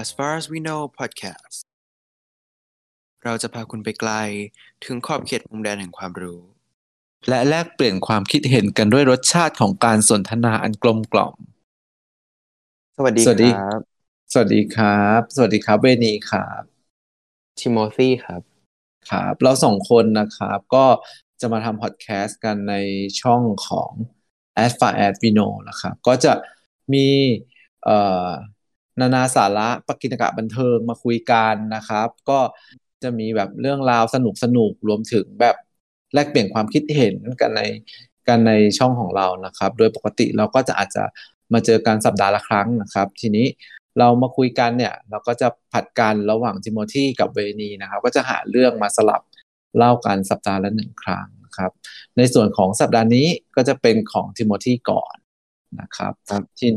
As Far as We Know Podcast เราจะพาคุณไปไกลถึงขอบเขตมุมแดนแห่งความรู้ และแลกเปลี่ยนความคิดเห็นกันด้วยรสชาติของการสนทนาอันกลมกล่อม สวัสดีสวัสดีครับ สวัสดีครับ สวัสดีครับ เวนีครับทิโมธีครับครับ เราสองคนนะครับ ก็จะมาทำพอดแคสต์กันในช่องของ As Far as We Know นะครับ ก็จะมีเอ่อ นานาสาระปกิณกะบันเทิงมาคุยกันนะครับ ก็จะมีแบบเรื่องราวสนุกสนุกรวมถึงแบบแลกเปลี่ยนความคิดเห็นกันในกันในช่องของเรานะครับ โดยปกติเราก็จะอาจจะมาเจอกันสัปดาห์ละครั้งนะครับ ทีนี้เรามาคุยกันเนี่ย เราก็จะผัดกันระหว่างทิโมธีกับเวนีนะครับ ก็จะหาเรื่องมาสลับเล่ากันสัปดาห์ละหนึ่งครั้งนะครับ ในส่วนของสัปดาห์นี้ก็จะเป็นของทิโมธีก่อนนะครับครับทิน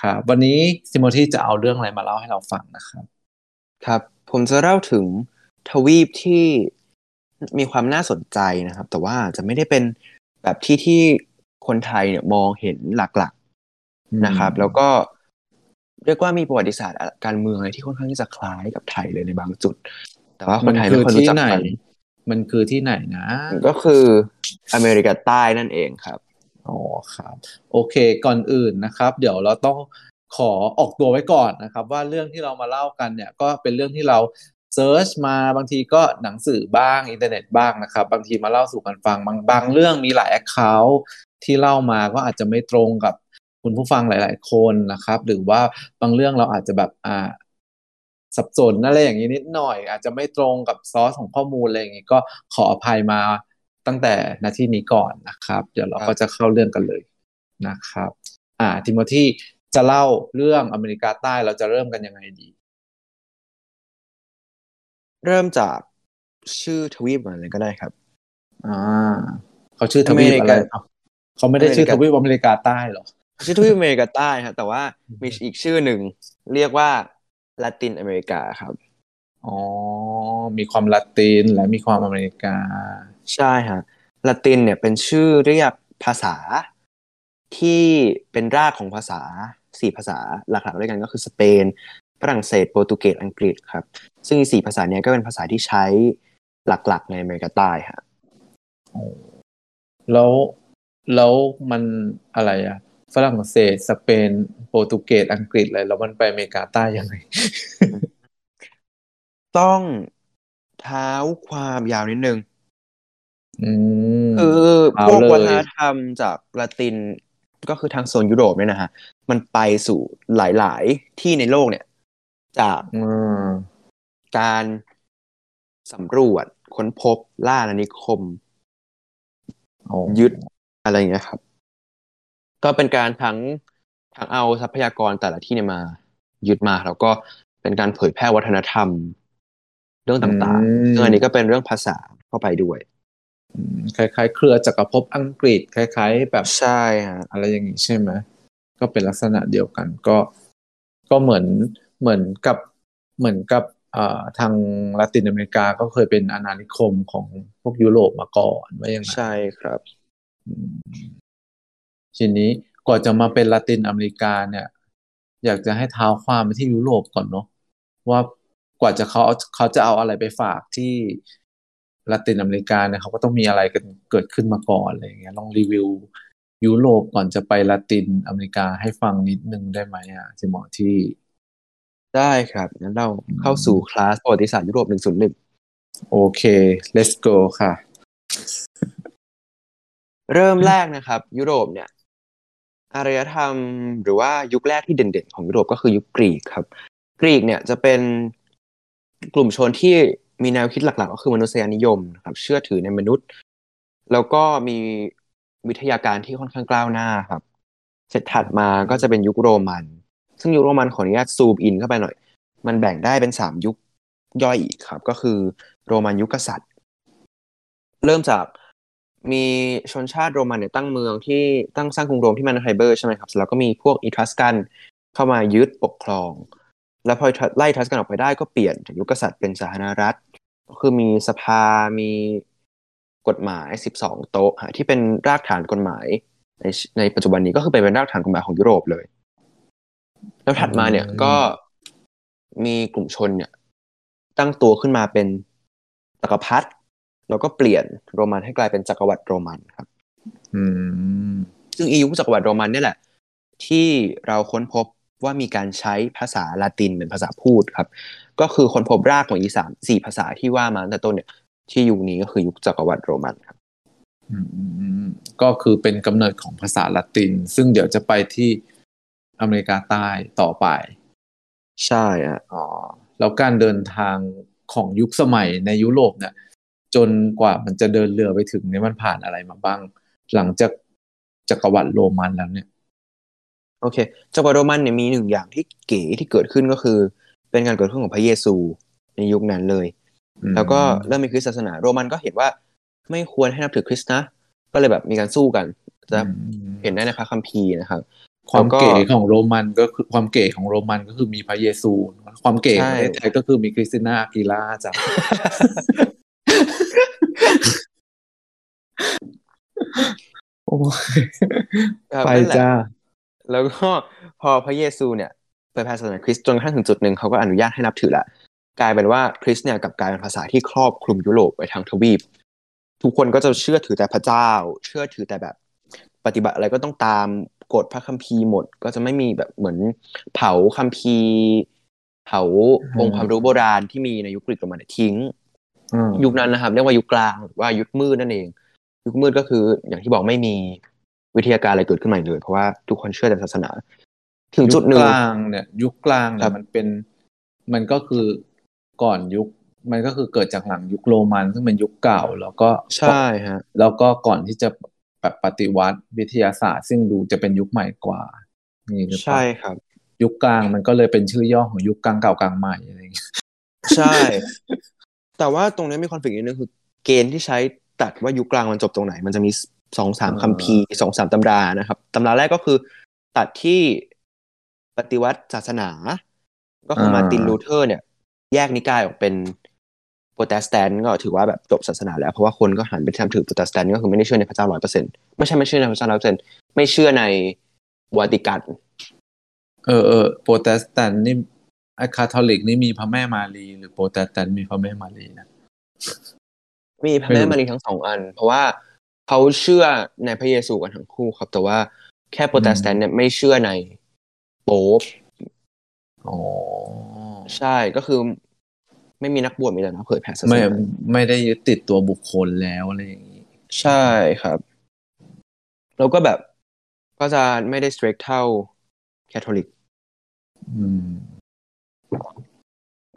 ครับวันนี้ทิโมธีจะเอาเรื่องอะไรมาเล่าให้เราฟังนะครับ ครับ ผมจะเล่าถึงทวีปที่มีความน่าสนใจนะครับ แต่ว่าจะไม่ได้เป็นแบบที่ที่คนไทยเนี่ยมองเห็นหลักๆนะครับ แล้วก็เรียกว่ามีประวัติศาสตร์การเมืองอะไรที่ค่อนข้างที่จะคล้ายกับไทยเลยในบางจุด แต่ว่าคนไทยไม่ค่อยรู้จักมันคือที่ไหนกันมันคือที่ไหนนะ ก็คืออเมริกาใต้นั่นเองครับ อ๋อครับ โอเคก่อนอื่นนะครับ เดี๋ยวเราต้องขอออกตัวไว้ก่อนนะครับ ว่าเรื่องที่เรามาเล่ากันเนี่ยก็เป็นเรื่องที่เรา search มาบางทีก็หนังสือบ้างอินเทอร์เน็ตบ้างนะครับ บางทีมาเล่าสู่กันฟังบางบางเรื่องมีหลาย account ที่เล่ามาก็อาจจะไม่ตรงกับคุณผู้ฟังหลาย ๆ คนนะครับ หรือว่าบางเรื่องเราอาจจะแบบอ่าสับสนอะไรอย่างนี้นิดหน่อย อาจจะไม่ตรงกับซอสของข้อมูลอะไรอย่างนี้ก็ขออภัยมา ตั้งแต่นาทีนี้ก่อนนะครับ เดี๋ยวเราครับก็จะเข้าเรื่องกันเลยนะครับ อ่าทิโมธีจะเล่าเรื่องอเมริกาใต้เราจะเริ่มกันยังไงดี เริ่มจากชื่อทวีปก่อนเลยก็ได้ครับ อ่าเขาชื่อทวีปอเมริอะกาไรครับเขาไม่ได้ชื่ออเมริทกาวีปอเมริกาใต้เหรอชื่อทวีปอเมริกาใต้ครับแต่ว่ามีอีกชื่อหนึ่งเรียกว่าลาตินอเมริกาครับอ๋อมีความละตินและมีความอเมริกา ใช่ฮะลาตินเนี่ยเป็นชื่อเรียกภาษาที่เป็นรากของภาษาสี่ภาษาหลักๆด้วยกันก็คือสเปนฝรั่งเศสโปรตุเกสอังกฤษครับ ซึ่งสี่ภาษาเนี้ยก็เป็นภาษาที่ใช้หลักๆ ในอเมริกาใต้ฮะแล้วแล้วมันอะไรอะฝรั่งเศสสเปนโปรตุเกสอังกฤษอะไรแล้วมันไปอเมริกาใต้ยังไง ต้องเท้าความยาวนิดนึงอืม คือเอาพวกเลยวัฒนธรรมจากละตินก็คือทางโซนยุโรปเนี่ยนะฮะ มันไปสู่หลาย ๆ ที่ในโลกเนี่ย จากอืมการสำรวจค้นพบล่าอาณานิคมโอ้ยึดอะไรอย่างเงี้ยครับ ก็เป็นการทั้งทั้งเอาทรัพยากรแต่ละที่เนี่ยมา ยึดมาแล้วก็เป็นการเผยแพร่วัฒนธรรม เรื่องต่างๆซึ่งอันนี้ก็เป็นเรื่องภาษาเข้าไปด้วยอืม คล้ายๆ เครือจักรภพอังกฤษ คล้าย ๆ แบบใช่ฮะอะไรอย่างนี้ใช่ไหมก็เป็นลักษณะเดียวกันก็ ก็เหมือนเหมือนกับเหมือนกับเอ่อทางละตินอเมริกาก็เคยเป็นอาณานิคมของพวกยุโรปมาก่อนว่าอย่างนั้นใช่ครับอืมทีนี้ก่อนจะมาเป็นละตินอเมริกาเนี่ย อยากจะให้เท้าความไปที่ยุโรปก่อนเนาะว่ากว่าจะเขาเอาเขาจะเอาอะไรไปฝากที่ ละตินอเมริกาเนี่ยเขาก็ต้องมีอะไรกันเกิดขึ้นมาก่อนอะไรอย่างเงี้ยลองรีวิวยุโรปก่อนจะไปละตินอเมริกาให้ฟังนิดนึงได้ไหมอะที่หมอที่ได้ครับงั้นเราเข้าสู่คลาสประวัติศาสตร์ยุโรป101โอเค let's go ค่ะ เริ่มแรกนะครับ ยุโรปเนี่ย อารยธรรมหรือว่ายุคแรกที่เด่นๆ ของยุโรปก็คือยุคกรีกครับ กรีกเนี่ยจะเป็นกลุ่มชนที่ มีแนวคิดหลัก ๆ ก็คือมนุษยนิยมนะครับเชื่อถือในมนุษย์ แล้วก็มีวิทยาการที่ค่อนข้างกล้าวหน้าครับ เสร็จถัดมาก็จะเป็นยุคโรมัน ซึ่งยุคโรมันขออนุญาตซูมอินเข้าไปหน่อย มันแบ่งได้เป็นสามยุคย่อยอีกครับ ก็คือโรมันยุคกษัตริย์ เริ่มจากมีชนชาติโรมันเนี่ยตั้งเมืองที่ตั้งสร้างกรุงโรมที่มันไฮเบอร์ใช่ไหมครับแล้วก็มีพวกอีทรัสกันเข้ามายึดปกครอง แล้วพอไล่ทรัสกันออกไปได้ก็เปลี่ยนจากยุคกษัตริย์เป็นสาธารณรัฐ ก็คือมีสภามีกฎหมาย 12 โต๊ะฮะที่เป็นรากฐานกฎหมาย ในในปัจจุบันนี้ก็คือเป็นรากฐานกฎหมายของยุโรปเลย แล้วถัดมาเนี่ยอืมก็มีกลุ่มชนเนี่ย ตั้งตัวขึ้นมาเป็นจักรพรรดิแล้วก็เปลี่ยนโรมันให้กลายเป็นจักรวรรดิโรมันครับอืมซึ่งอียุคจักรวรรดิโรมันเนี่ยแหละ ที่เราค้นพบว่ามีการใช้ภาษาลาตินเป็นภาษาพูดครับ ก็คือค้นพบรากของอีสามสี่ภาษาที่ว่ามาตั้งแต่ต้นเนี่ยที่ยุคนี้ก็คือยุคจักรวรรดิโรมันครับอืมอืมอืมก็คือเป็นกำเนิดของภาษาละติน ซึ่งเดี๋ยวจะไปที่อเมริกาใต้ต่อไป ใช่อะอ๋อแล้วการเดินทางของยุคสมัยในยุโรปเนี่ย จนกว่ามันจะเดินเรือไปถึงเนี่ยมันผ่านอะไรมาบ้าง หลังจากจักรวรรดิโรมันแล้วเนี่ย โอเคจักรวรรดิโรมันเนี่ยมีหนึ่งอย่างที่เก๋ที่เกิดขึ้นก็คือ เป็นการเกิดขึ้นของพระเยซูในยุคนั้นเลยอืมแล้วก็เริ่มมีคริสตศาสนา โรมันก็เห็นว่าไม่ควรให้นับถือคริสต์นะ ก็เลยแบบมีการสู้กันจะอืมเห็นได้ในพระคัมภีร์นะครับ ความแล้วก็เก๋ของโรมันก็คือความเก๋ของโรมันก็คือมีพระเยซู ความเก๋ของใช่ประเทศไทยก็คือมีคริสติน่าอากีล่าจ้ะโอ้ยครับไปนั่นแหละจ้าแล้วก็พอพระเยซูเนี่ย เผยแพร่ศาสนาคริสต์จนกระทั่งถึงจุดหนึ่งเขาก็อนุญาตให้นับถือละกลายเป็นว่าคริสต์เนี่ยกับกลายเป็นภาษาที่ครอบคลุมยุโรปไปทั้งทวีป ทุกคนก็จะเชื่อถือแต่พระเจ้า เชื่อถือแต่แบบปฏิบัติอะไรก็ต้องตามกฎพระคัมภีร์หมด ก็จะไม่มีแบบเหมือนเผาคัมภีร์ เผาองค์ความรู้โบราณที่มีในยุคกรีกโรมันเนี่ยทิ้งยุคนั้นนะครับเรียกว่ายุคกลางหรือว่ายุคมืดนั่นเอง ยุคมืดก็คืออย่างที่บอกไม่มีวิทยาการอะไรเกิดขึ้นใหม่เลย เพราะว่าทุกคนเชื่อแต่ศาสนา ถึงจุดหนึ่ยุงคกลางเนี่ยยุคกลางคเนี่รัยบมันเป็น มันก็คือก่อนยุค มันก็คือเกิดจากหลังยุคโรมัน ซึ่งเป็นยุคเก่า แล้วก็ใช่ฮะ แล้วก็ก่อนที่จะแบบปฏิวัติวิทยาศาสตร์ ซึ่งดูจะเป็นยุคใหม่กว่านี่หรือเปล่าใช่ครับ ยุคกลางมันก็เลยเป็นชื่อย่อของยุคกลางเก่ากลางใหม่อะไรอย่างเงี้ยใช่ แต่ว่าตรงนี้มี conflict นิดนึงคือ เกณฑ์ที่ใช้ตัดว่ายุคกลางมันจบตรงไหน มันจะมีสองสามคัมภีร์สองสามตำรานะครับตำราแรกก็คือ ตัดที่ ปฏิวัติศาสนา ก็คือมาร์ตินลูเทอร์เนี่ย แยกนิกายออกเป็นโปรเตสแตนต์ก็ถือว่าแบบจบศาสนาแล้ว เพราะว่าคนก็หันไปนับถือโปรเตสแตนต์ก็คือไม่ได้เชื่อในพระเจ้าร้อยเปอร์เซ็นต์ไม่ใช่ไม่เชื่อในพระเจ้าร้อยเปอร์เซ็นต์ไม่เชื่อในวาติกัน เออเออโปรเตสแตนต์นี่ไอ้คาทอลิกนี่มีพระแม่มารีหรือโปรเตสแตนต์มีพระแม่มารีนะมีพระแม่มารีทั้งสองอัน เพราะว่าเขาเชื่อในพระเยซูกันทั้งคู่ครับ แต่ว่าแค่โปรเตสแตนต์เนี่ยไม่เชื่อใน โป๊ปอ๋อใช่ก็คือ ไม่มีนักบวชมีแต่นักเผยแผ่ศาสไม่นาไม่ได้ยึดติดตัวบุคคลแล้วอะไรอย่างนี้ใช่ครับ แล้วก็แบบก็จะไม่ได้ strict เท่าแคทอลิกอืม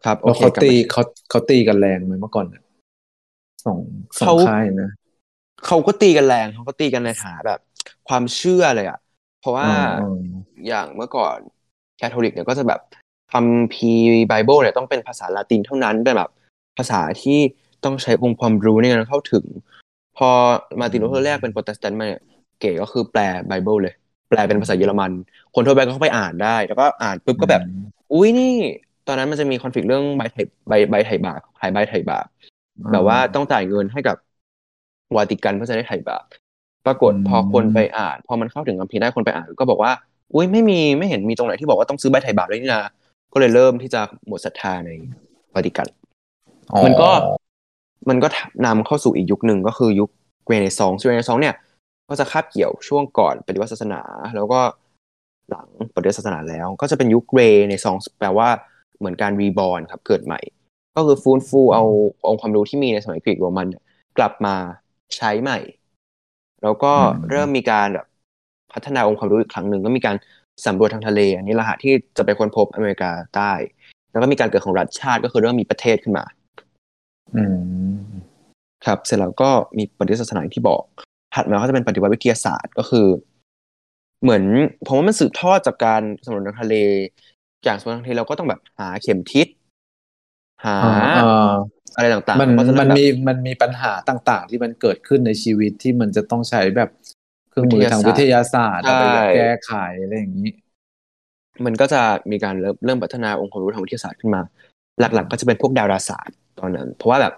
ครับโอแล้วเคเขากลับตีมาเขาเขาตีกันแรงไหมเมื่อก่อนเนี่ยสองสองเขาค่ายนะเขาก็ตีกันแรงเขาก็ตีกันในฐานะแบบ ความเชื่อเลยอะ เพราะว่าอ๋ออย่างเมื่อก่อนแคทอลิกเนี่ยก็จะแบบคัมภีร์ไบเบิลเนี่ยต้องเป็นภาษาละตินเท่านั้นเป็นแบบภาษาที่ต้องใช้องค์ความรู้ในการเข้าถึง พอมาร์ตินลูเทอร์แยกเป็นโปรเตสแตนต์มาเนี่ยแกก็คือแปลไบเบิลเลย แปลเป็นภาษาเยอรมัน คนทั่วไปก็เข้าไปอ่านได้ แล้วก็อ่านปุ๊บก็แบบ อุ้ยนี่ ตอนนั้นมันจะมี conflict เรื่องใบไถ่ใบใบไถ่บาปขายใบไถ่บาปแบบว่าต้องจ่ายเงินให้กับวาติกันเพื่อจะได้ไถ่บาป ปรากฏอืมพอคนไปอ่าน พอมันเข้าถึงคัมภีร์ได้คนไปอ่าน ก็บอกว่า อุ้ยไม่มีไม่เห็นมีตรงไหนที่บอกว่าต้องซื้อใบไถ่บาปเลยนี่นาก็เลยเริ่มที่จะหมดศรัทธาในวาติกันอ๋อมันก็มันก็นำเข้าสู่อีกยุคหนึ่งก็คือยุคเรเนซองส์เรเนซองส์เนี่ย ก็จะคาบเกี่ยวช่วงก่อนปฏิวัติศาสนา แล้วก็หลังปฏิวัติศาสนาแล้ว ก็จะเป็นยุคเรเนซองส์แปลว่าเหมือนการรีบอร์นครับเกิดใหม่ ก็คือฟื้นฟูเอาองค์ความรู้ที่มีในสมัยกรีกโรมันเนี่ยกลับมาใช้ใหม่ แล้วก็อืมเริ่มมีการแบบพัฒนาองค์ความรู้อีกครั้งหนึ่งก็มีการสำรวจทางทะเล อันนี้แหละฮะที่จะไปค้นพบอเมริกาใต้ แล้วก็มีการเกิดของรัฐชาติก็คือเริ่มมีประเทศขึ้นมา อืมครับเสร็จแล้วก็มีปฏิวัติศาสนาอย่างที่บอก ถัดมาก็จะเป็นปฏิวัติวิทยาศาสตร์ก็คือ เหมือนผมว่ามันสืบทอดจากการสำรวจทางทะเลอย่างสำรวจทางทะเลเราก็ต้องแบบหาเข็มทิศหา อ่าอะไรต่างๆ มันก็จะมันแบบมีมันมีปัญหาต่างๆ ที่มันเกิดขึ้นในชีวิตที่มันจะต้องใช้แบบเครื่องมือทางวิทยาศาสตร์ใช่เอาไปแก้ไขอะไรอย่างนี้ มันก็จะมีการเริ่มเริ่มพัฒนาองค์ความรู้ทางวิทยาศาสตร์ขึ้นมา หลัก ๆ ก็จะเป็นพวกดาราศาสตร์ตอนนั้น เพราะว่าแบบ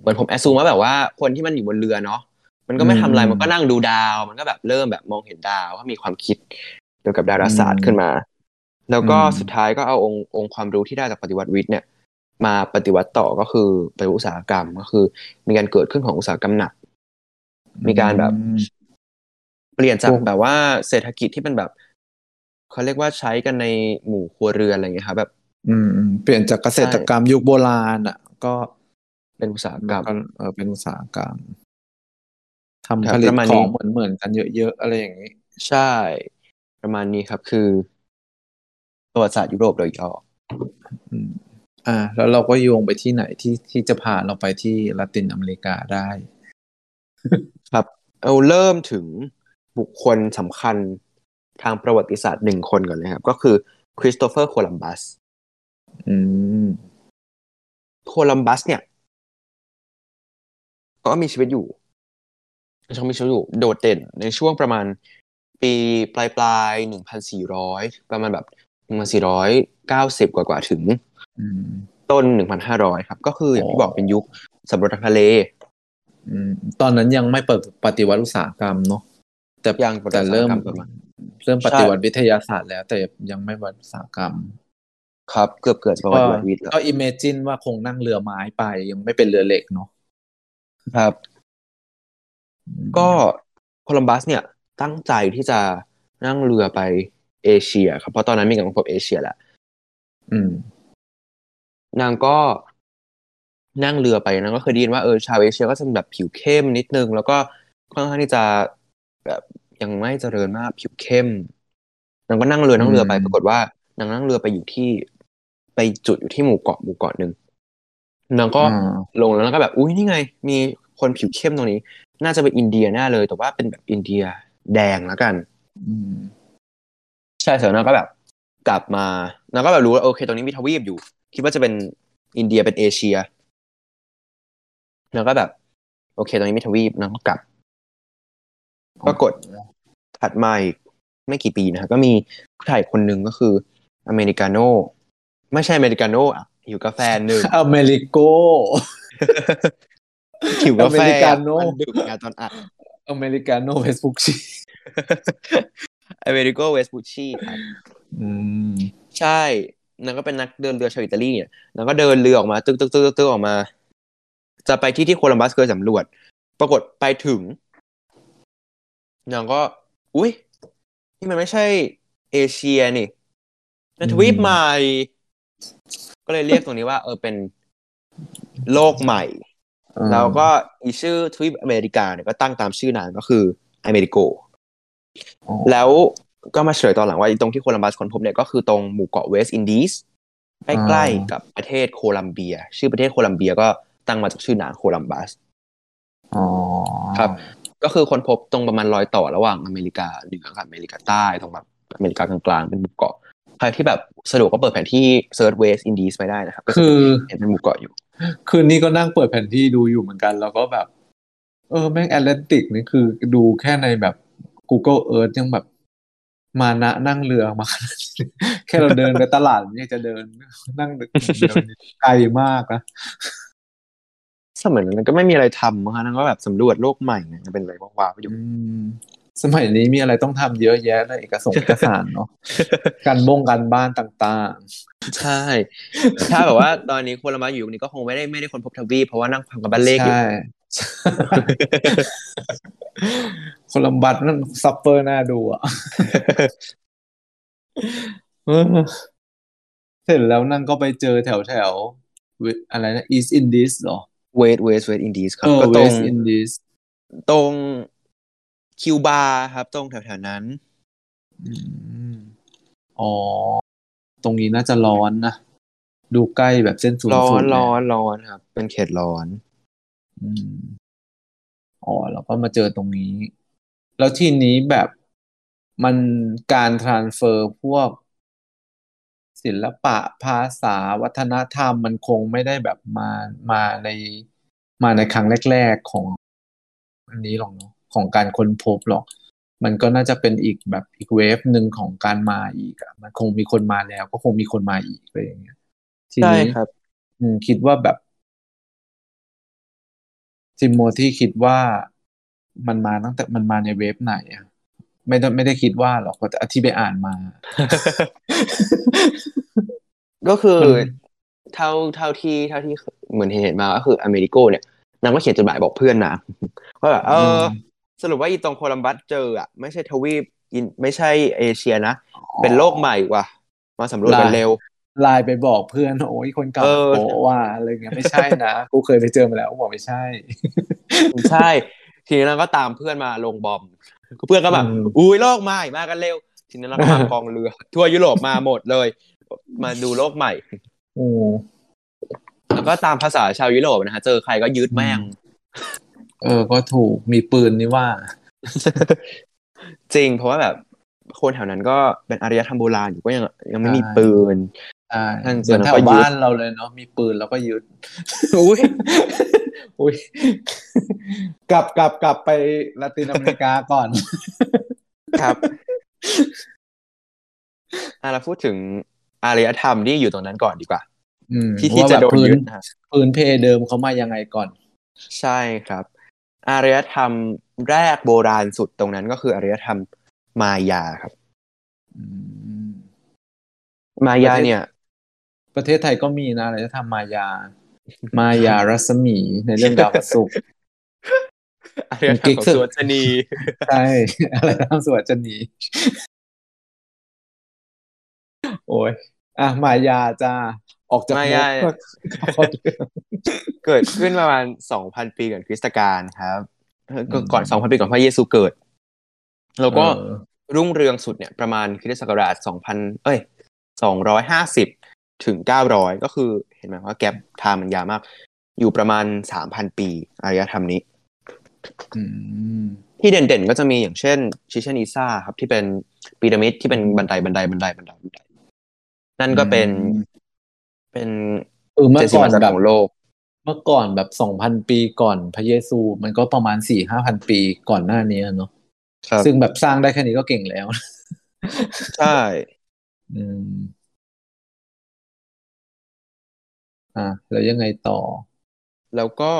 เหมือนผมแอสซูมว่าแบบว่าคนที่มันอยู่บนเรือเนาะมันก็ไม่ทำอะไรอืมมันก็นั่งดูดาว มันก็แบบเริ่มแบบมองเห็นดาวก็มีความคิดเกี่ยวกับดาราศาสตร์ขึ้นมา แล้วก็อืมสุดท้ายก็เอาองค์องค์ความรู้ที่ได้จากปฏิวัติวิทย์เนี่ย มาปฏิวัติต่อก็คือไปฏิวัติอุตสาหกรรมก็คือ มีการเกิดขึ้นของอุตสาหกรรมหนัก มีการแบบอืมเปลี่ยนจากพวกแบบว่าเศรษฐกิจที่เป็นแบบเขาเรียกว่าใช้กันในหมู่ครัวเรือนอะไรอย่างเงี้ยครับแบบ อืมอืมเปลี่ยนจากเกษตรกรรมยุคโบราณอะ ก็เป็นอุตสาหกรรมก็เออเป็นอุตสาหกรรมครัทำบผลิตประมาณขนี้องเหมือนเหมือนๆกันเยอะๆอะไรอย่างนี้ ใช่ ประมาณนี้ครับคือประวัติศาสตร์ยุโรปโดยย่อ อืมอ่า แล้วเราก็โยงไปที่ไหนที่ที่จะพาเราไปที่ละตินอเมริกาได้ ครับ เอาเริ่มถึงบุคคลสำคัญทางประวัติศาสตร์หนึ่งคนก่อนเลยครับ ก็คือคริสโตเฟอร์โคลัมบัสอืมโคลัมบัสเนี่ย ก็มีชีวิตอยู่ช่องมีชีวิตอยู่โดดเด่นในช่วงประมาณปีปลายปลายหนึ่งพันสี่ร้อยประมาณแบบหนึ่งพันสี่ร้อยเก้าสิบกว่ากว่าๆถึงอืม ต้นหนึ่งพันห้าร้อยครับ ก็คืออย่างที่บอกเป็นยุคสำรวจทางทะเลอืมตอนนั้นยังไม่เปิดปฏิวัติอุตสาหกรรมเนาะแต่ยังปฏิวัแต่ติอุตสาหเริ่มกรรมประมาณเริ่มปฏิวัติวิทยาศาสตร์แล้ว แต่ยังไม่ปฏิวัติอุตสาหกรรม ครับ เกือบเกิดจากประวัติวัติวิทย์แล้วก็ imagine ว่าคงนั่งเรือไม้ไป ยังไม่เป็นเรือเหล็กเนาะครับอืมก็โคลัมบัสเนี่ย ตั้งใจที่จะนั่งเรือไปเอเชีย ครับเพราะตอนนั้นมีการค้นพบเอเชียแหละอืม นางก็นั่งเรือไปนางก็เคยได้ยินว่าเออชาวเอเชียก็จะเป็นแบบผิวเข้มนิดนึง แล้วก็ค่อนข้างที่จะแบบยังไม่เจริญมากผิวเข้มนางก็นั่งเรือนั่งเรือไปอืมปรากฏว่านางนั่งเรือไปอยู่ที่ไปจุดอยู่ที่หมู่เกาะหมู่เกาะหนึ่งนางก็อ่าลงแล้วนางก็แบบอุ้ยนี่ไง มีคนผิวเข้มตรงนี้ น่าจะเป็นอินเดียแน่เลย แต่ว่าเป็นแบบอินเดียแดงแล้วกันอืมใช่เสร็จแล้วนางก็แบบ กลับมานางก็แบบรู้ว่าโอเคตรงนี้มีทวีปอยู่ คิดว่าจะเป็นอินเดียเป็นเอเชียนางก็แบบ โอเคตรงนี้มีทวีปนางก็กลับปรากฏถัดมาอีกไม่กี่ปีนะครับก็มีผู้ชายคนหนึ่งก็คืออเมริกาโน่ไม่ใช่อเมริกาโน่อะอยู่กาแฟนหนึ่งอเมริโกหิวกาแฟอเมริกาโน่มันดึกไงตอนอัดอเมริกาโน่เฟซบุ๊กชีอเมริโกเวสปูชีครับอืมใช่ นางก็เป็นนักเดินเรือชาวอิตาลีเนี่ยนางก็เดินเรือออกมาตึกตึกตึกตึกตึกออกมา จะไปที่ที่โคลัมบัสเคยสำรวจ ปรากฏไปถึงนางก็ อุ้ยนี่มันไม่ใช่เอเชียนี่เป็นทวีปใหม่ ก็เลยเรียกตรงนี้ว่า เออเป็นโลกใหม่ แล้วก็อีชื่อทวีปอเมริกาเนี่ยก็ตั้งตามชื่อนางก็คืออเมริโกอ๋อแล้ว ก็มาเฉลยตอนหลังว่าไอ้ตรงที่โคลัมบัสค้นพบเนี่ยก็คือตรงหมู่เกาะเวสต์อินดีสใกล้ๆกับประเทศโคลัมเบีย ชื่อประเทศโคลัมเบียก็ตั้งมาจากชื่อนางโคลัมบัสอ๋อครับ ก็คือค้นพบตรงประมาณรอยต่อระหว่างอเมริกาเหนือกับอเมริกาใต้ตรงแบบอเมริกากลางๆเป็นหมู่เกาะใครที่แบบสะดวกก็เปิดแผนที่ search เวสต์อินดีสไปได้นะครับก็จะคือเห็นเป็นหมู่เกาะอยู่ คืนนี้ก็นั่งเปิดแผนที่ดูอยู่เหมือนกัน แล้วก็แบบ เออแม่งแอตแลนติกนี่คือดูแค่ในแบบ Google Earth ยังแบบ มานะนั่งเรือมาขนาดนี้แค่เราเดินไปตลาดยังจะเดินนั่งเดินไกลมากนะสมัยนั้นก็ไม่มีอะไรทำมั้งคะนั่นก็แบบสำรวจโลกใหม่เนี่ยเป็นอะไรว้าวๆอยู่อืมสมัยนี้มีอะไรต้องทำเยอะแยะเลยเอกสงเอกสารเนาะการบงการบ้านต่างใช่ ถ้าแบบว่าตอนนี้โคลัมบัสอยู่ยุคนี้ก็คงไม่ได้ไม่ได้ค้นพบทวีปเพราะว่านั่งฟังกับบ้านๆเลขอยู่ ใช่โคลัมบัสนั่น suffer น่าดูอะเออเสร็จแล้วนางก็ไปเจอแถวแถวเวอะไรนะ East Indies เหรอเวสเวสเวสอินดีสครับเออก็ตรง West Indies ตรงคิวบาครับ ตรงแถวๆนั้นอืมอ๋อ ตรงนี้น่าจะร้อนนะ ดูใกล้แบบเส้นศูนย์ร้อสูนตรร้อนร้อนครับ เป็นเขตร้อน อืมอ๋อแล้วก็มาเจอตรงนี้ แล้วทีนี้แบบมันการ transfer พวกศิลปะภาษาวัฒนธรรมมันคงไม่ได้แบบมามาในมาในครั้งแรก ๆของอันนี้หรอกเนาะของการค้นพบหรอก มันก็น่าจะเป็นอีกแบบอีกเวฟหนึ่งของการมาอีกอะมันคงมีคนมาแล้ว ก็คงมีคนมาอีกอะไรอย่างเงี้ยทีใช่นี้ครับอืมคิดว่าแบบ ทิโมธีคิดว่ามันมาตั้งแต่มันมาในเวฟไหนอะไม่ได้ไม่ได้คิดว่าหรอกก็ที่ไปอ่านมา ก็คือมันเท่าเท่าที่เท่าที่เหมือนเห็นมาก็คืออเมริโกเนี่ยนางก็เขียนจดหมายบอกเพื่อนนะว่าแบบเอออสรุปว่าอีตรงโคลัมบัสเจออะ ไม่ใช่ทวีปอินไม่ใช่เอเชียนะ เป็นโลกใหม่ว่ะ มาสำรวจกันเร็ว ไลน์ไปบอกเพื่อนโอ้ยคนเก่าเออโปว่าอะไรเงี้ยไม่ใช่นะกูเคยไปเจอมาแล้วบอกไม่ใช่ใช่ ทีนี้เราก็ตามเพื่อนมาลงบอมเพื่อนก็แบบอืมอุ้ยโลกใหม่มากันเร็ว ทีนี้เราก็มากองเรือ ทั่วยุโรปมาหมดเลย มาดูโลกใหม่โอ้แล้วก็ตามภาษาชาวยุโรปนะฮะเจอใครก็ยึดแม่ง เออก็ถูกมีปืนนี่ว่า จริงเพราะว่าแบบคนแถวนั้นก็เป็นอารยธรรมโบราณอยู่ก็ยังยังไม่มีใช่ปืน ใช่ท่านเหมือนเจอแถแล้วก็วยึดบ้านเราเลยเนาะมีปืนแล้วก็ยึดอุ้ยอุ้ยกลับกลับกลับไปลาตินอเมริกาก่อน ครับอะเราพูดถึงอารยธรรมที่อยู่ตรงนั้นก่อนดีกว่าอืมที่ที่ว่าจะแบบโดนพื้นยึดนะฮะพื้นเพเดิมเขามายังไงก่อน ใช่ครับ อารยธรรมแรกโบราณสุดตรงนั้นก็คืออารยธรรมมายาครับอืมมายาเนี่ย ประเทศไทยก็มีนะอะไรจะทำมายา มายารัศมีในเรื่องดาวพระศุกร์อารยธรรมของสวนชนีใช่อะไรทำสวยจะหนีโอ้ยอะมายาจ้าออกจากมายามุกก็เกิดขึ้นประมาณสองพันปีก่อนคริสตกาลครับก็อืมก่อนสองพันปีก่อนพระเยซูเกิด แล้วก็เออรุ่งเรืองสุดเนี่ยประมาณคริสตศักราชสองพันเอ้ยสองร้อยห้าสิบ ถึงเก้าร้อยก็คือเห็นไหมว่าแกปไทม์มันยาวมาก อยู่ประมาณสามพันปีอารยธรรมนี้อืมที่เด่นๆก็จะมีอย่างเช่น ชิเชนอิซ่าครับ ที่เป็นพีระมิดที่เป็นบันไดบันไดบันไดบันไดบันไดนั่นก็เป็นอืมเป็นเออเมื่เจอดีก่อนย์จักแบรบของโลก เมื่อก่อนแบบสองพันปีก่อนพระเยซู มันก็ประมาณสี่ห้าพันปีก่อนหน้านี้เนาะครับซึ่งแบบสร้างได้แค่นี้ก็เก่งแล้ว ใช่ อืม อะแล้วยังไงต่อ แล้วก็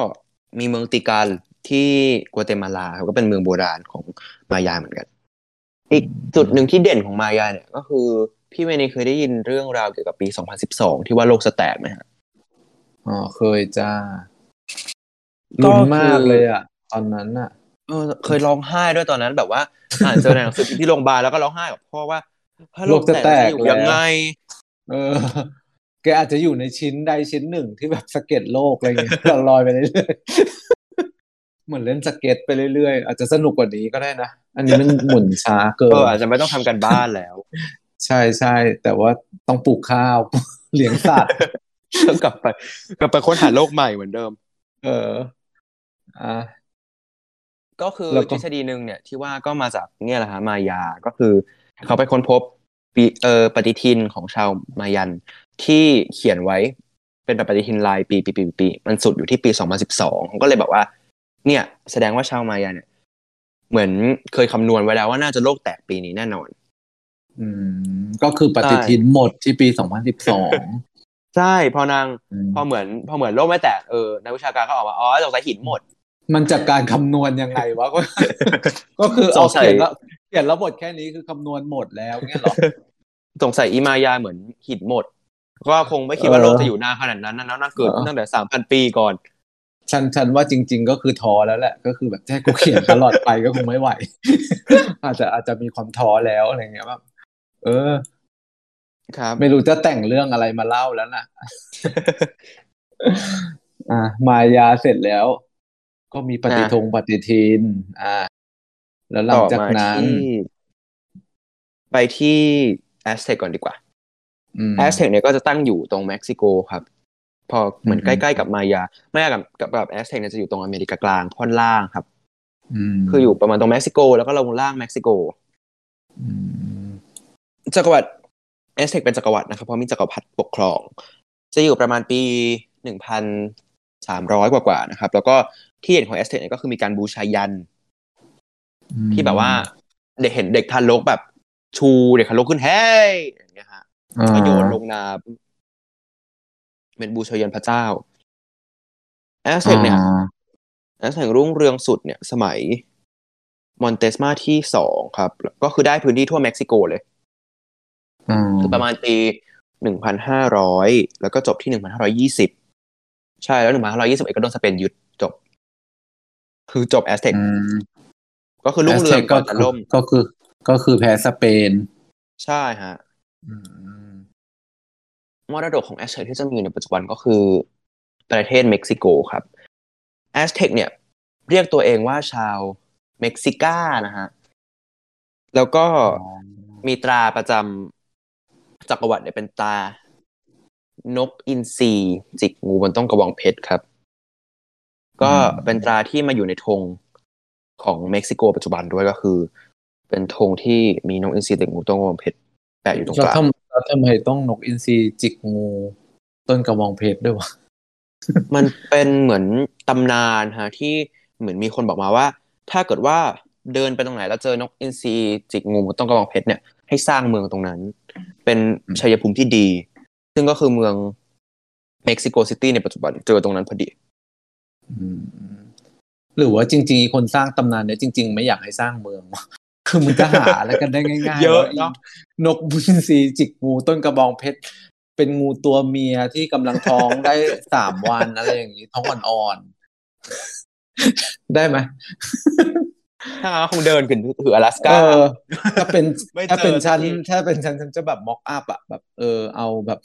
มีเมืองติการที่กัวเตมาลาครับก็เป็นเมืองโบราณของมายาเหมือนกัน อีกจุดหนึ่งที่เด่นของมายาเนี่ย ก็คือ พี่เมนีเคยได้ยินเรื่องราวเกี่ยวกับปี 2012 ที่ว่าโลกจะแตกไหมฮะอ๋อเคยจ้าก็ลุ้นคือมากเลยอะ ตอนนั้นอะเออเคยร้องไห้ด้วยตอนนั้นแบบว่า อ่านเจอในหนังสือพิมพ์ที่โรงพยาบาลแล้วก็ร้องไห้กับพ่อว่าถ้าโลกแตกจะอยู่ยังไง เออ แกอาจจะอยู่ในชิ้นใดชิ้นหนึ่งที่แบบสะเก็ตโลกอะไรเงี้ยลอยๆไปเรื่อยๆเหมือนเล่นสเก็ตไปเรื่อยๆ อาจจะสนุกกว่านี้ก็ได้นะ อันนี้มันหมุนช้าเกินเอออาจจะไม่ต้องทำกันบ้านแล้ว ใช่ใช่แต่ว่าต้องปลูกข้าวเลี้ยงสัตว์ต้องกลับไป กลับไปค้นหาโลกใหม่เหมือนเดิม เออ อ่าก็คือแล้วก็ทฤษฎีหนึ่งเนี่ยที่ว่าก็มาจากเนี่ยแหละฮะมายาก็คือ เขาไปค้นพบ ปีเออปฏิทินของชาวมายันที่เขียนไว้เป็นแบบปฏิทินรายปีปีปีปีปีมันสุดอยู่ที่ปี2012เขาก็เลยบอกว่า เนี่ย แสดงว่าชาวมายันเนี่ย เหมือนเคยคำนวณไว้แล้วว่าน่าจะโลกแตกปีนี้แน่นอน อืม ก็คือปฏิทินหมดที่ปีสองพันสิบสองใช่พอนางพอเหมือน พอเหมือนโลกไม่แตกเออนักวิชาการก็ออกมาอ๋อสงสัยหินหมดมันจากการคำนวณยังไงวะก็ ก็คือสเอางสัยเขียนแล้ว เขียนแล้วหมดแค่นี้คือคำนวณหมดแล้วเงี้ยเหรอสงสัยอีมายาเหมือนหินหมด ก็คงไม่คิดว่าเออโลกจะอยู่นานขนาดนั้นนะน่าเกิดขึ้นตั้งแต่สามพันปีก่อนฉันฉันว่าจริง ๆ ก็คือท้อแล้วแหละ ก็คือแบบจะให้กูเขียนตลอดไปก็คงไม่ไหว อาจจะอาจจะมีความท้อแล้วอะไรเงี้ยแบบเออ ครับ ไม่รู้จะแต่งเรื่องอะไรมาเล่าแล้วนะอ่ามายาเสร็จแล้ว ก็มีปฏิทงปฏิทิน อ่า แล้วหลังจากนั้นต่อมาที่ไปที่แอสเทกก่อนดีกว่าอืมแอสเทกเนี่ยก็จะตั้งอยู่ตรงเม็กซิโกครับ พอเหมือนอืใกล้ๆกับมายาไม่ใช่กับกับกับแอสเทกเนี่ยจะอยู่ตรงอเมริกากลางค่อนล่างครับอืมคืออยู่ประมาณตรงเม็กซิโก แล้วก็ลงล่างเม็กซิโกอืมจักรวรรดิแอสเทกเป็นจักรวรรดินะครับเพราะมีจักรพรรดิปกครอง จะอยู่ประมาณปีหนึ่งพันสามร้อยกว่าๆนะครับ แล้วก็ที่เด่นของแอสเทกเนี่ยก็คือมีการบูชายัญ ที่แบบว่า เด็กเห็นเด็กทารกแบบ ชูเด็กทารกขึ้นเฮ้ยอย่างเงี้ยฮะอ่าก็โยนลงน้ำเป็นบูชายัญพระเจ้าแอสเทกเนี่ยอ่าแอสเทกรุ่งเรืองสุดเนี่ย สมัยมอนเตซูมาที่สองครับ ก็คือได้พื้นที่ทั่วเม็กซิโกเลยอืมคือประมาณปีหนึ่งพันห้าร้อยแล้วก็จบที่หนึ่งพันห้าร้อยยี่สิบใช่แล้วหนึ่งพันห้าร้อยยี่สิบเอ็ดก็โดนสเปนยึดจบ คือจบแอสเท็กอืม ก็คือรุ่งเรืองก่อนจะก็ล่มก็คือ ก็คือแพ้สเปน ใช่ฮะอืมมรดกของแอสเท็กที่จะมีในปัจจุบันก็คือ ประเทศเม็กซิโกครับแอสเท็กเนี่ย เรียกตัวเองว่าชาวเม็กซิกานะฮะ แล้วก็มีตราประจำจักรวรรดิเนี่ยเป็นตรานกอินทรีจิกงูบนต้นกระบองเพชรครับ ก็เป็นตราที่มาอยู่ในธง ของเม็กซิโกปัจจุบันด้วยก็คือ เป็นธงที่มีนกอินทรีจิกงูต้นกระบองเพชรแปะอยู่ตรงกลางแล้วทำแล้วทำไมต้องนกอินทรีจิกงูต้นกระบองเพชรด้วยวะมันเป็นเหมือนตำนานฮะที่เหมือนมีคนบอกมาว่า ถ้าเกิดว่าเดินไปตรงไหนแล้วเจอนกอินทรีจิกงูบนต้นกระบองเพชรเนี่ยให้สร้างเมืองตรงนั้น เป็นชัยภูมิที่ดี ซึ่งก็คือเมืองเม็กซิโกซิตี้ในปัจจุบันเจอตรงนั้นพอดีอืม หรือว่าจริงๆอีคนสร้างตำนานเนี่ยจริง ๆ ไม่อยากให้สร้างเมืองวะคือมึงก็หาอะไรกันได้ง่ายๆเยอะว่าเนอะนกบุญซีจิกงูต้นกระบองเพชรเป็นงูตัวเมียที่กำลังท้องได้สามวันอะไรอย่างนี้ท้องอ่อนๆได้ไหมถ้างั้นคงเดินขึ้นถืออลาสเอก้าอถ้าเป็นไม่เจอถ้าเป็นฉันสักทีถ้าเป็นฉันฉันจะแบบม็อกอัพอะแบบ เออเอาแบบ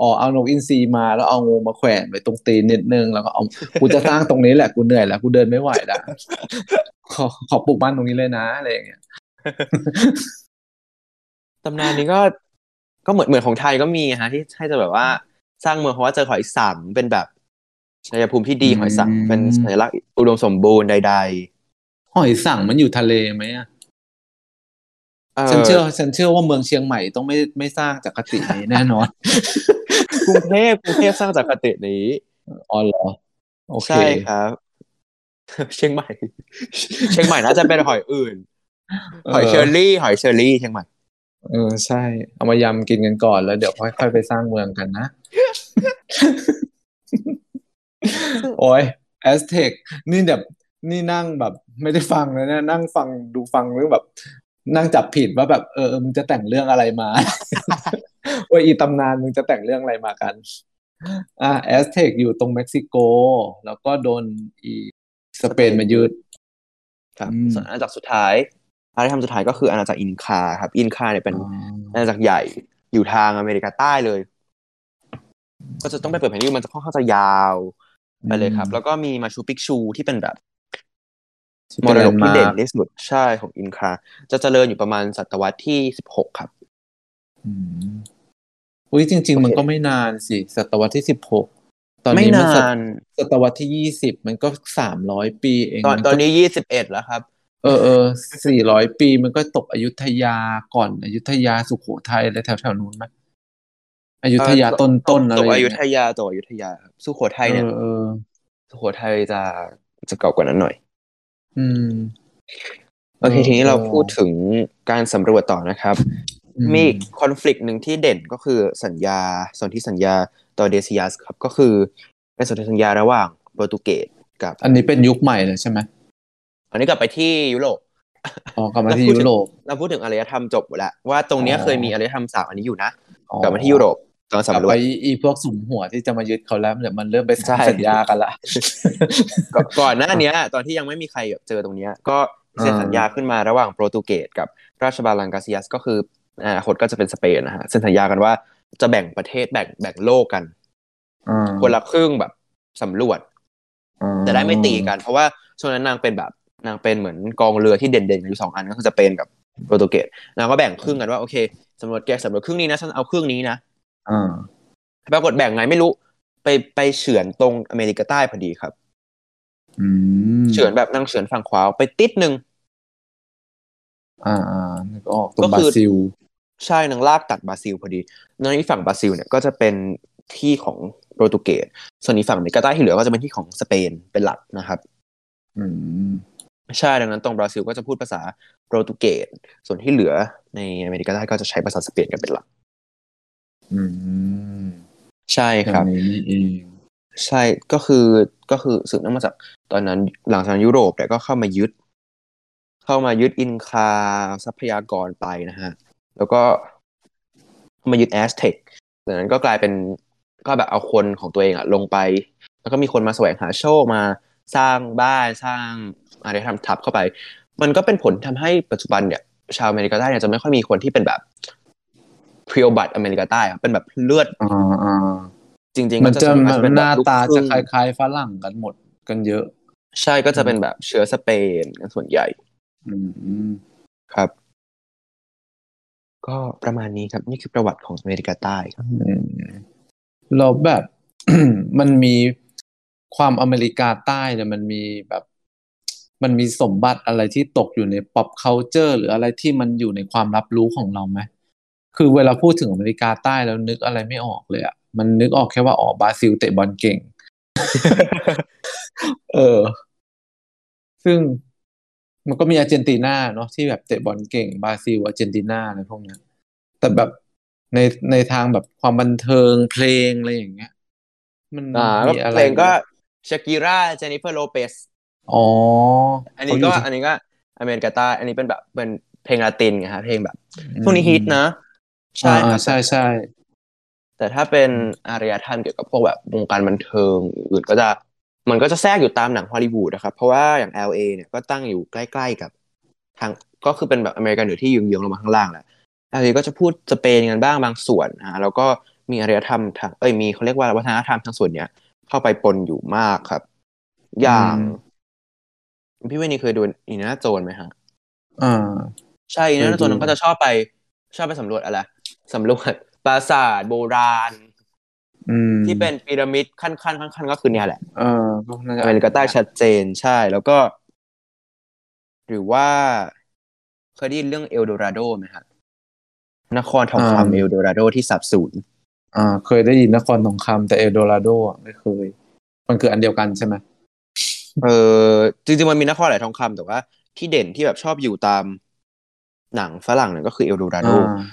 อ๋อเอานกอินทรีมาแล้วเอางูมาแขวนไว้ตรงตีนนิดนึงแล้วก็เอากูจะสร้างตรงนี้แหละกูเหนื่อยแล้วกูเดินไม่ไหวแล้วขอขอปลูกบ้านตรงนี้เลยนะอะไรอย่างเงี้ยตำนานนี้ก็ก็เหมือนเหมือนของไทยก็มีฮะ ที่ให้จะแบบว่าสร้างเมืองเพราะว่าเจอหอยสังเป็นแบบชัยภูมิที่ดีอืมหอยสังเป็นสัญลักษณ์อุดมสมบูรณ์ใดหอยสั่งมันอยู่ทะเลไหมอะๆ ฉันเชื่อฉันเชื่อว่าเมืองเชียงใหม่ต้องไม่ไม่สร้างจากคตินี้แน่นอนกรุงเทพกรุงเทพสร้างจากคตินี้อ๋อเหรอโอเคใช่ครับ เชียงใหม่ เชียงใหม่น่าจะเป็นหอยอื่น หอยเชอรี่ หอยเชอรี่เชียงใหม่เออใช่ เอามายำกินกันก่อนแล้วเดี๋ยวค่อยๆไปสร้างเมืองกันนะ โอ้ยแอสเทคนี่แบบนี่นั่งแบบ ไม่ได้ฟังเลยนะนั่งฟังดูฟังเรื่องแบบ นั่งจับผิดว่าแบบเออเออมึงจะแต่งเรื่องอะไรมาว่าอีตำนานมึงจะแต่งเรื่องอะไรมากัน อะแอสเทคอยู่ตรงเม็กซิโก แล้วก็โดนอีสเปนมายึดครับอืมส่วนอาณาจักรสุดท้ายอาณาจักรสุดท้ายก็คืออาณาจักรอินคาครับ อินคาเนี่ยเป็นอาณาจักรใหญ่อยู่ทางอเมริกาใต้เลย ก็จะต้องไปเปิดแผนที่มันจะค่อนข้างจะยาวไปเลยครับ แล้วก็มีมาชูปิกชูที่เป็นแบบที่ มเป็นรดกที่เด่น landmark ที่สุดใช่ของอินคาจะเจริญอยู่ประมาณศตวรรษที่สิบหกครับอืมอุ้ยจริง ๆ มันโอเคก็ไม่นานสิศตวรรษที่สิบหกตอนไม่นี้มันนาศตนศตวรรษที่ยี่สิบมันก็สามร้อยปีเองตอนมัตก็อนนี้ยี่สิบเอ็ดแล้วครับ เออเออสี่ร้อยปีมันก็ตกอยุธยาก่อนอยุธยาสุโขทัยอะไรแถวแถวๆนู้นไหมอยุธยาเออต้นต้นๆอะไรตกอย่างอยุเงี้ธยยาตกอยุธยาครับสุโขทัยเนี่ยเออเออสุโขทัยจะจะเก่ากว่านั้นหน่อย อืมโอเคเออทีนี้เราเออพูดถึงการสำรวจต่อนะครับอืมมีคอน FLICT หนึ่งที่เด่นก็คือสัญญาสนธิสัญญาตอเดซิยัสครับก็คือเป็นสนธิสัญญาระหว่างโปรตุเกสกับ อันนี้เป็นยุคใหม่เลยใช่ไหมอันนี้กลับไปที่ยุโรปอ๋อกลับมาที่แล้วพูดถึยุงโรปเราพูดถึงอารยธรรมจบหมดแล้วว่าตรงเนี้ยอ๋อเคยมีอารยธรรมสามอันนี้อยู่นะอ๋อกลับมาที่ยุโรป ตอนกลับสำรวไปจอีพวกสุมหัวที่จะมายึดเขาแล้วเดี๋ยวมันเริ่มไปใช่สัญญากันละก่อนก่อนหน้าเนี้ยตอนที่ยังไม่มีใครแบบเจอตรงเนี้ย ก็เซ็นอ่าสัญญาขึ้นมาระหว่างโปรตุเกสกับราชบาลังกาซิยัสก็คืออนาคตก็จะเป็นสเปนนะฮะเซ็นสัญญากันว่าจะแบ่งประเทศแบ่งแบ่งโลกกันอ่าคนละครึ่งแบบสำรวจอ่าแต่ได้ไม่ตีกัน เพราะว่าช่วงนั้นนางเป็นแบบนางเป็นเหมือนกองเรือที่เด่นๆอยู่สองอันก็คือสเปนกับโปรตุเกสนางก็แบ่งครึ่งกันว่าโอเคสำรวจแกสำรวจครึ่งนี้นะฉันเอาครึ่งนี้นะ อ่าปรากฏแบ่งไงไม่รู้ ไปไปเฉือนตรงอเมริกาใต้พอดีครับอืมเฉือนแบบนางเฉือนฝั่งขวาไปติดหนึ่งอ่าอ่านึกออกตรก็งบคืราอซิล ใช่นางลากตัดบราซิลพอดีในอีกฝั่งบราซิลเนี่ยก็จะเป็นที่ของโปรตุเกสส่วนอีกฝั่งอเมริกาใต้ที่เหลือก็จะเป็นที่ของสเปนเป็นหลักนะครับ อืมใช่ดังนั้นตรงบราซิลก็จะพูดภาษาโปรตุเกสส่วนที่เหลือในอเมริกาใต้ก็จะใช้ภาษาสเปนกันเป็นหลัก อืมใช่อคย่ารับงนี้นี่เองใช่ก็คือก็คือสืบเนื่องมาจากตอนนั้นหลังจากนั้นยุโรปเนี่ยก็เข้ามายึด เข้ามายึดอินคาทรัพยากรไปนะฮะ แล้วก็มายึดแอสเท็กจากนั้นก็กลายเป็นก็แบบเอาคนของตัวเองอะลงไป แล้วก็มีคนมาแสวงหาโชคมาสร้างบ้านสร้างอะไรทำทับเข้าไป มันก็เป็นผลทำให้ปัจจุบันเนี่ย ชาวอเมริกาใต้เนี่ยจะไม่ค่อยมีคนที่เป็นแบบ เพียวบัตอเมริกาใต้อะเป็นแบบเลือดอ่าอ่าจริง ๆ มันก็จะส่วมกเป็นหแบบน้าลูกตาครึ่จะงคล้ายๆฝรั่งกันหมดกันเยอะ ใช่ก็จะเป็นแบบเชื้อสเปนกันส่วนใหญ่อืมครับ ก็ประมาณนี้ครับ นี่คือประวัติของอเมริกาใต้ครับอืมแล้วแบบมันมีความอเมริกาใต้เนี่ยมันมีแบบมันมีสมบัติอะไรที่ตกอยู่ใน pop culture หรืออะไรที่มันอยู่ในความรับรู้ของเราไหม คือเวลาพูดถึงอเมริกาใต้แล้วนึกอะไรไม่ออกเลยอะมันนึกออกแค่ว่าอ๋อบราซิลเตะบอลเก่ง เออ ซึ่งมันก็มีอาร์เจนตินาเนาะที่แบบเตะบอลเก่งบราซิลอาร์เจนตินาอะไรพวกเนี้ยแต่แบบในในทางแบบความบันเทิงเพลงอะไรอย่างเงี้ย มันอ่าก็มีอะไรเพลงก็ไหมชากิร่าเจนิเฟอร์โลเปสอ๋อ อันนี้ก็เขาอยู่ที่อันนี้ก็อเมริกาใต้อันนี้เป็นแบบเป็นเพลงลาตินไงฮะเพลงแบบช่วงนี้ฮิตนะ ใช่อ่าครับใช่ใช่แต่ถ้าเป็นอารยธรรมเกี่ยวกับพวกแบบวงการบันเทิงอื่นก็จะมันก็จะแทรกอยู่ตามหนังฮอลลีวูดนะครับ เพราะว่าอย่าง LA เนี่ยก็ตั้งอยู่ใกล้ ๆกับทางก็คือเป็นแบบอเมริกันเหนือที่ยืงๆลงมาข้างล่างแหละ LA ก็จะพูดสเปนกันบ้างบางส่วนนะแล้วก็มีอารยธรรมทางเอ้ยมีเขาเรียกว่าวัฒนธรรมทางส่วนเนี้ยเข้าไปปนอยู่มากครับ อย่างพี่เวนี่เคยดูอินนาโจนไหมฮะอ่าใช่อินนาโจนเคยดูมันก็จะชอบไป ชอบไปสำรวจอะไรสำรวจปราสาทโบราณอืมที่เป็นพีระมิดขั้นขั้นขั้นขั้นก็คือเนี่ยแหละเออก็น่าจะอเมริกาใต้ชัดเจนใช่ แล้วก็ หรือว่าเคยได้ยินเรื่องเอลโดราโดไหมครับนครทองคำเอลโดราโดที่สับสูญอ่า เคยได้ยินนครทองคำแต่เอลโดราโดอะไม่เคย มันคืออันเดียวกันใช่ไหมเออจริงๆมันมีนครหลายทองคำแต่ว่า ที่เด่นที่แบบชอบอยู่ตาม หนังฝรั่งเนี่ยก็คือเอลโดราโดอ่า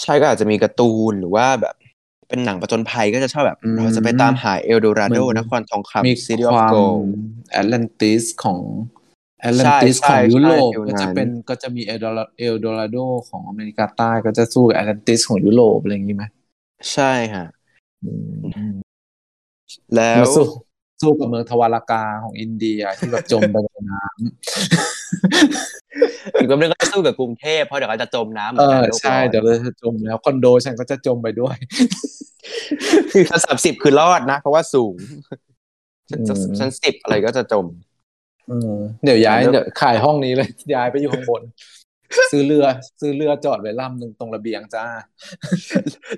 ใช่ก็อาจจะมีการ์ตูนหรือว่าแบบ เป็นหนังประจนภัยก็จะชอบแบบอืมเราจะไปตามหาเอลโดราโดเหมือนนครทองมีคำ City ค of วาม Gold แอตแลนติสของแอตแลนติสใช่ของยุโรปใช่ก็จะฟิลนั้นเป็นก็จะมีเอลโดราเอลโดราโดของอเมริกาใต้ก็จะสู้กับแอตแลนติสของยุโรปอะไรอย่างนี้ไหมใช่ฮะอืมแล้วมา สู้สู้กับเมืองทวารากาของอินเดียที่แบบจมไปในน้ำอีกแป๊บนึงก็จะสู้กับกรุงเทพเพราะเดี๋ยวก็จะจมน้ำเหมืเออนกัอนโลกใช่ร้อนเดี๋ยวเราจะจมแล้วคอนโดฉันก็จะจมไปด้วยคือชั้นสามสิบคือรอดนะเพราะว่าสูงชั้นอืมชั้นสิบอะไรก็จะจมเออเดี๋ยวย้ายแล้วเดี๋ยวขายห้องนี้เลยย้ายไปอยู่ข้างบน ซื้อเรือ ซื้อเรือจอดไว้ลำหนึ่งตรงระเบียงจ้า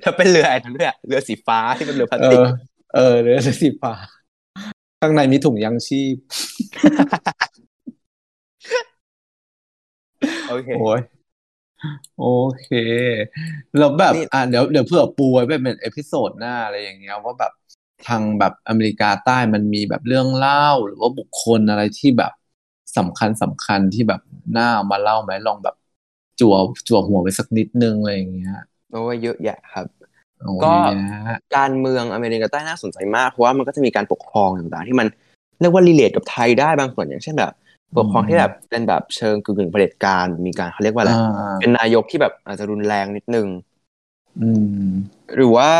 ถ้าเป็นเรือไอ้นั่นเรือเรือสีฟ้าที่เป็นเรือพลาสติกเออเออเรือสีฟ้า ข้างในมีถุงยังชีพ โอเคโอ้ยโอเคแล้วแบบนี่อะเดี๋ยวเดี๋ยวเผื่อปูไว้เป็น episode หน้าอะไรอย่างเงี้ยว่าแบบทางแบบอเมริกาใต้มันมีแบบเรื่องเล่า หรือว่าบุคคลอะไรที่แบบสำคัญสำคัญที่แบบน่าเอามาเล่าไหมลองแบบจั่วจั่วหัวไว้สักนิดนึงอะไรอย่างเงี้ยโอ้ยเยอะแยะครับโอ้ ก็ยแยะการเมืองอเมริกาใต้น่าสนใจมากเพราะว่ามันก็จะมีการปกครองต่างๆ ที่มันเรียกว่ารีเลทกับไทยได้บางส่วนอย่างเช่นแบบปกครองที่แบบเป็นแบบเชิงกึ่งๆเผด็จการมีการเขาเรียกว่าอะไรอ่าเป็นนายกที่แบบอาจจะรุนแรงนิดนึงอืมหรือว่า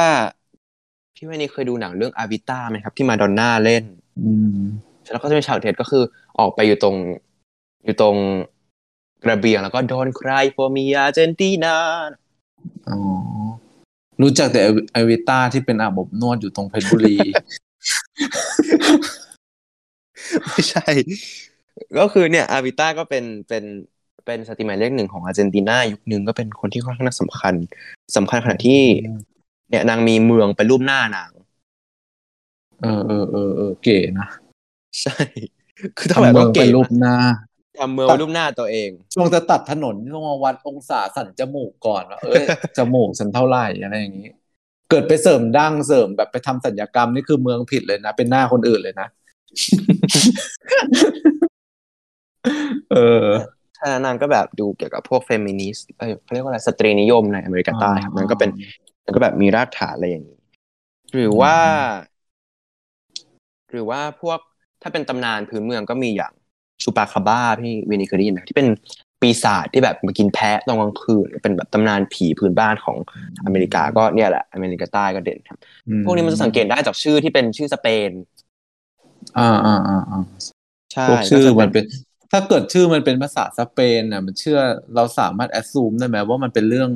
พี่ไม่นี่เคยดูหนังเรื่องอาวิต้าไหมครับ ที่มาดอนน่าเล่นอืมแล้วก็จะเป็นฉากเด็ดก็คือออกไปอยู่ตรง อยู่ตรงระเบียงแล้วก็ Don't cry for me Argentina อ๋อ รู้จักแต่เอวิต้าที่เป็นอาบอบนวดอยู่ตรงเพชรบุรี ไม่ใช่ ก็คือเนี่ย เอวิต้าก็เป็นเป็นเป็นสตรีมเมอร์เลขหนึ่งของอาร์เจนตินายุคหนึ่งก็เป็นคนที่ค่อนข้างสำคัญสำคัญขนาดที่ เนี่ยนางมีเมืองเป็นรูปหน้านางเออเออเออเออเก๋นะ ใช่ คือต้องแบบทำเมืองเก่เป็นรูปหน้า ทำเมืองเป็นรูปหน้าตัวเองช่วงจะตัดถนนต้องมาวัดองศาสันจมูกก่อนว่าเอ้ยจมูกฉันเท่าไหร่อะไรอย่างนี้ เกิดไปเสริมดั้งเสริมแบบไปทำศัลยกรรมนี่คือเมืองผิดเลยนะ เป็นหน้าคนอื่นเลยนะ เออถ้านางก็แบบดูเกี่ยวกับพวกเฟมินิสต์เอ้ยเขาเรียกว่าอะไรสตรีนิยมในอเมริกาใต้ครับมันก็เป็นมันก็แบบมีรากฐานอะไรอย่างนี้ หรือว่า หรือว่าพวกถ้าเป็นตำนานพื้นเมืองก็มีอย่าง ชูปาคาบ้าพี่เวนิเคยได้ยินไหมที่เป็นปีศาจที่แบบมากินแพะตอนกลางคืนเป็นแบบตำนานผีพื้นบ้านของอเมริกาก็เนี่ยแหละอเมริกาใต้ก็เด่นครับอืพวกนี้มันจะสังเกตได้จากชื่อที่เป็นชื่อสเปน อ่าอ่าอ่าอ่าใช่พวกชื่อก็จะมันเป็น ถ้าเกิดชื่อมันเป็นภาษาสเปนอะ มันเชื่อเราสามารถแอดซูมได้ไหมว่ามันเป็นเรื่อง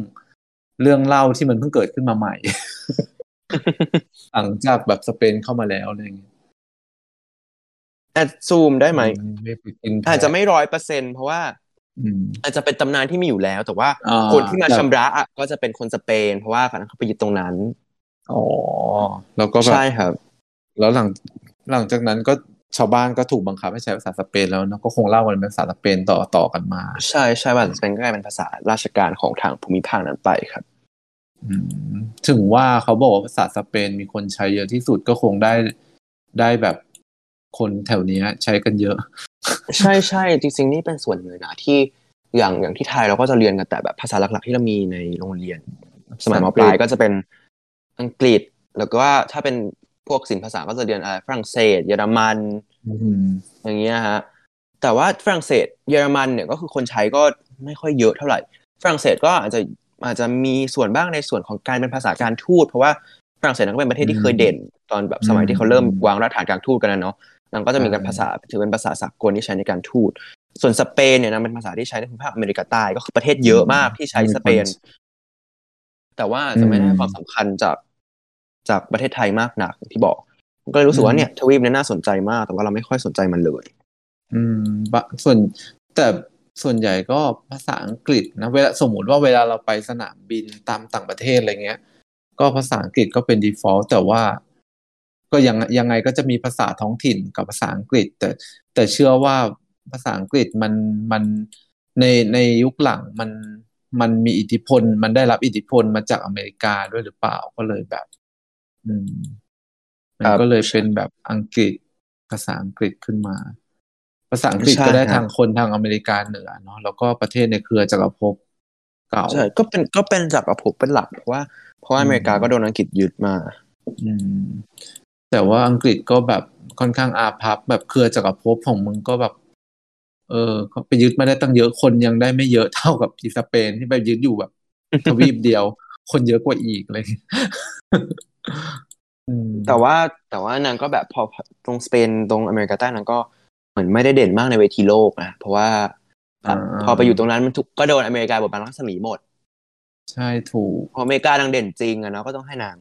เรื่องเล่าที่มันเพิ่งเกิดขึ้นมาใหม่หลังจากแบบสเปนเข้ามาแล้วอะไรอย่างเงี้ย แอดซูมได้ไหมไม่ไปกินแพอาจจะไม่ร้อยเปอร์เซ็นเพราะว่าอืมอาจจะเป็นตำนานที่มีอยู่แล้ว แต่ว่าอ่าคนที่มาแต่ชำระอะก็จะเป็นคนสเปน เพราะว่าเขาไปยึดตรงนั้นอ๋อแล้วก็แบบใช่ครับ แล้วหลังหลังจากนั้นก็ชาวบ้านก็ถูกบังคับให้ใช้ภาษาสเปนแล้วเนอะก็คงเล่ากันเป็นภาษาสเปนต่อต่อกันมา ใช่ใช่ว่าสเปนก็กลายเป็นภาษาราชการของทางภูมิภาคนั้นไปครับอืมถึงว่าเขาบอกว่าภาษาสเปนมีคนใช้เยอะที่สุดก็คงได้ได้แบบ คนแถวเนี้ยใช้กันเยอะ ใช่ใช่จริงๆนี่เป็นส่วนหนึ่งนะที่อย่างอย่างที่ไทยเราก็จะเรียนกันแต่แบบภาษาหลักๆที่เรามีในโรงเรียน สมัยมปลายก็จะเป็นอังกฤษ แล้วก็ว่าถ้าเป็นพวกศิลปภาษาก็จะเรียนอะไรฝรั่งเศส เยอรมันอืมอย่างเงี้ยฮะแต่ว่าฝรั่งเศสเยอรมันเนี่ยก็คือคนใช้ก็ไม่ค่อยเยอะเท่าไหร่ ฝรั่งเศสก็อาจจะอาจจะมีส่วนบ้างในส่วนของการเป็นภาษาการทูตเพราะว่าฝรั่งเศสนั้นก็เป็นประเทศที่เคยเด่น ตอนแบบสมัยที่เขาเริ่มวางรากฐานการทูตกันนะเนาะ นางก็จะมีการภาษาถือเป็นภาษาสากลที่ใช้ในการทูต ส่วนสเปนเนี่ยนะเป็นภาษาที่ใช้ในภูมิภาคอเมริกาใต้ก็คือประเทศเยอะมากที่ใช้สเปน แต่ว่าจะไม่ได้ให้ความสำคัญจากจากประเทศไทยมากหนักอย่างที่บอกก็เลยรู้สึกว่าเนี่ยทวีปเนี่ยน่าสนใจมากแต่ว่าเราไม่ค่อยสนใจมันเลย อืมบะส่วนแต่ส่วนใหญ่ก็ภาษาอังกฤษนะเวลาสมมติว่าเวลาเราไปสนามบินตามต่างประเทศอะไรเงี้ย ก็ภาษาอังกฤษก็เป็น default แต่ว่า ก็ยังยังไงก็จะมีภาษาท้องถิ่นกับภาษาอังกฤษ แต่แต่เชื่อว่าภาษาอังกฤษมันมันในในยุคหลังมันมันมีอิทธิพล มันได้รับอิทธิพลมาจากอเมริกาด้วยหรือเปล่าก็เลยแบบ อืมมันครับก็เลยเป็นแบบอังกฤษภาษาอังกฤษขึ้นมา ภาษาอังกฤษใช่ก็ได้ครับทางคนทางอเมริกาเหนือเนาะแล้วก็ประเทศในเครือจักรภพเก่าใช่ก็เป็นก็เป็นจากกับผมเป็นหลักเพราะว่าเพราะว่าอเมริกาก็โดนอังกฤษยึดมา อืม แต่ว่าอังกฤษก็แบบค่อนข้างอาภัพแบบเครือจักรภพของมึงก็แบบ เออเขาไปยึดมาได้ตั้งเยอะคนยังได้ไม่เยอะเท่ากับอีสเปนที่ไปยึดอยู่แบบทวีปเดียว คนเยอะกว่าอีกอะไรอย่างเลยอืมแต่ว่าแต่ว่านางก็แบบพอตรงสเปนตรงอเมริกาใต้นางก็เหมือนไม่ได้เด่นมากในเวทีโลกนะเพราะว่าอ่าพอไปอยู่ตรงนั้นมันถูกก็โดนอเมริกาบทบาทรัศมีหมด ใช่ถูกพออเมริกานางเด่นจริงอะเนาะก็ต้องให้นาง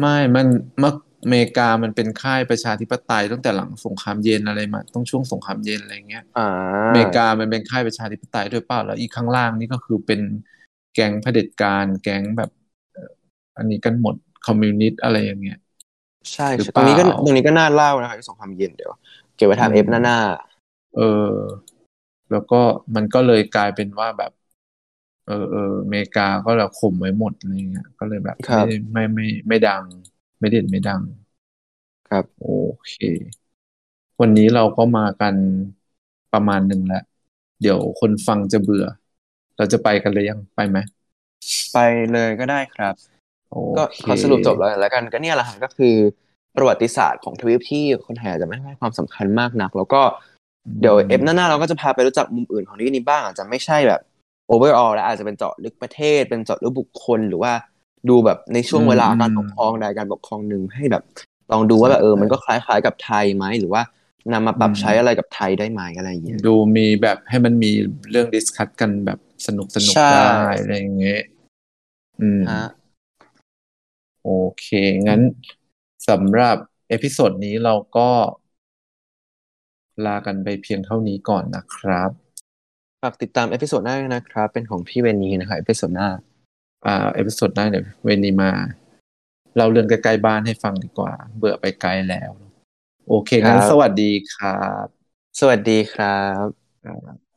ไม่มันเมื่อ อเมริกามันเป็นค่ายประชาธิปไตยตั้งแต่หลังสงครามเย็นอะไรมาต้องช่วงสงครามเย็นอะไรเงี้ยอ่าอเมริกามันเป็นค่ายประชาธิปไตยด้วยเปล่าแล้วอีกข้างล่างนี่ก็คือเป็นแก๊งเผด็จการแก๊งแบบเอ่ออันนี้กันหมดคอมมิวนิสต์อะไรอย่างเงี้ยใช่หรือใช่ตรงนี้ก็เปล่าตรงนี้ก็น่าเล่านะครับที่สงครามเย็นเดี๋ยว เก็บไว้ทำอืมเอฟหน้าหน้าเออ แล้วก็มันก็เลยกลายเป็นว่าแบบ เออเอออเมริกาก็แบบข่มไว้หมดอะไรเงี้ยก็เลยแบบไม่ได้ไม่ไม่ไม่ดัง ไม่เด่นไม่ดัง ครับโอเค วันนี้เราก็มากันประมาณหนึ่งแล้ว เดี๋ยวคนฟังจะเบื่อ เราจะไปกันเลยยังไปไหมไปเลยก็ได้ครับโอก็เคขอสรุปจบแล้วแล้วกันก็เนี่ยแหละฮะก็คือประวัติศาสตร์ของทวีปที่คนไทยอาจจะไม่ให้ความสำคัญมากนัก แล้วก็เดี๋ยวเอฟหน้าๆเราก็จะพาไปรู้จักมุมอื่นของทวีปนี้บ้างอาจจะไม่ใช่แบบ overall แล้วอาจจะเป็นเจาะลึกประเทศ เป็นเจาะลึกบุคคลหรือว่า ดูแบบในช่วงเวลาการปกครองใดการปกครองหนึ่งให้แบบลองดูว่าแบบเออ มันก็คล้ายๆกับไทยไหมหรือว่านำมาปรับใช้อะไรกับไทยได้ไหมอะไรอย่างเงี้ยดูมีแบบให้มันมีเรื่อง discuss กันแบบสนุกสนุกใช่ได้อะไรอย่างเงี้ยอืมฮะโอเค งั้นสำหรับ episode นี้เราก็ลากันไปเพียงเท่านี้ก่อนนะครับ ฝากติดตาม episode หน้าด้วยนะครับ เป็นของพี่เวนีนะครับ episode หน้า อ่า episode หน้าเดี๋ยวเวนีมา เราเรื่องใกล้ๆบ้านให้ฟังดีกว่า เบื่อไปไกลแล้ว โอเคงั้นครับสวัสดีครับ สวัสดีครับครับ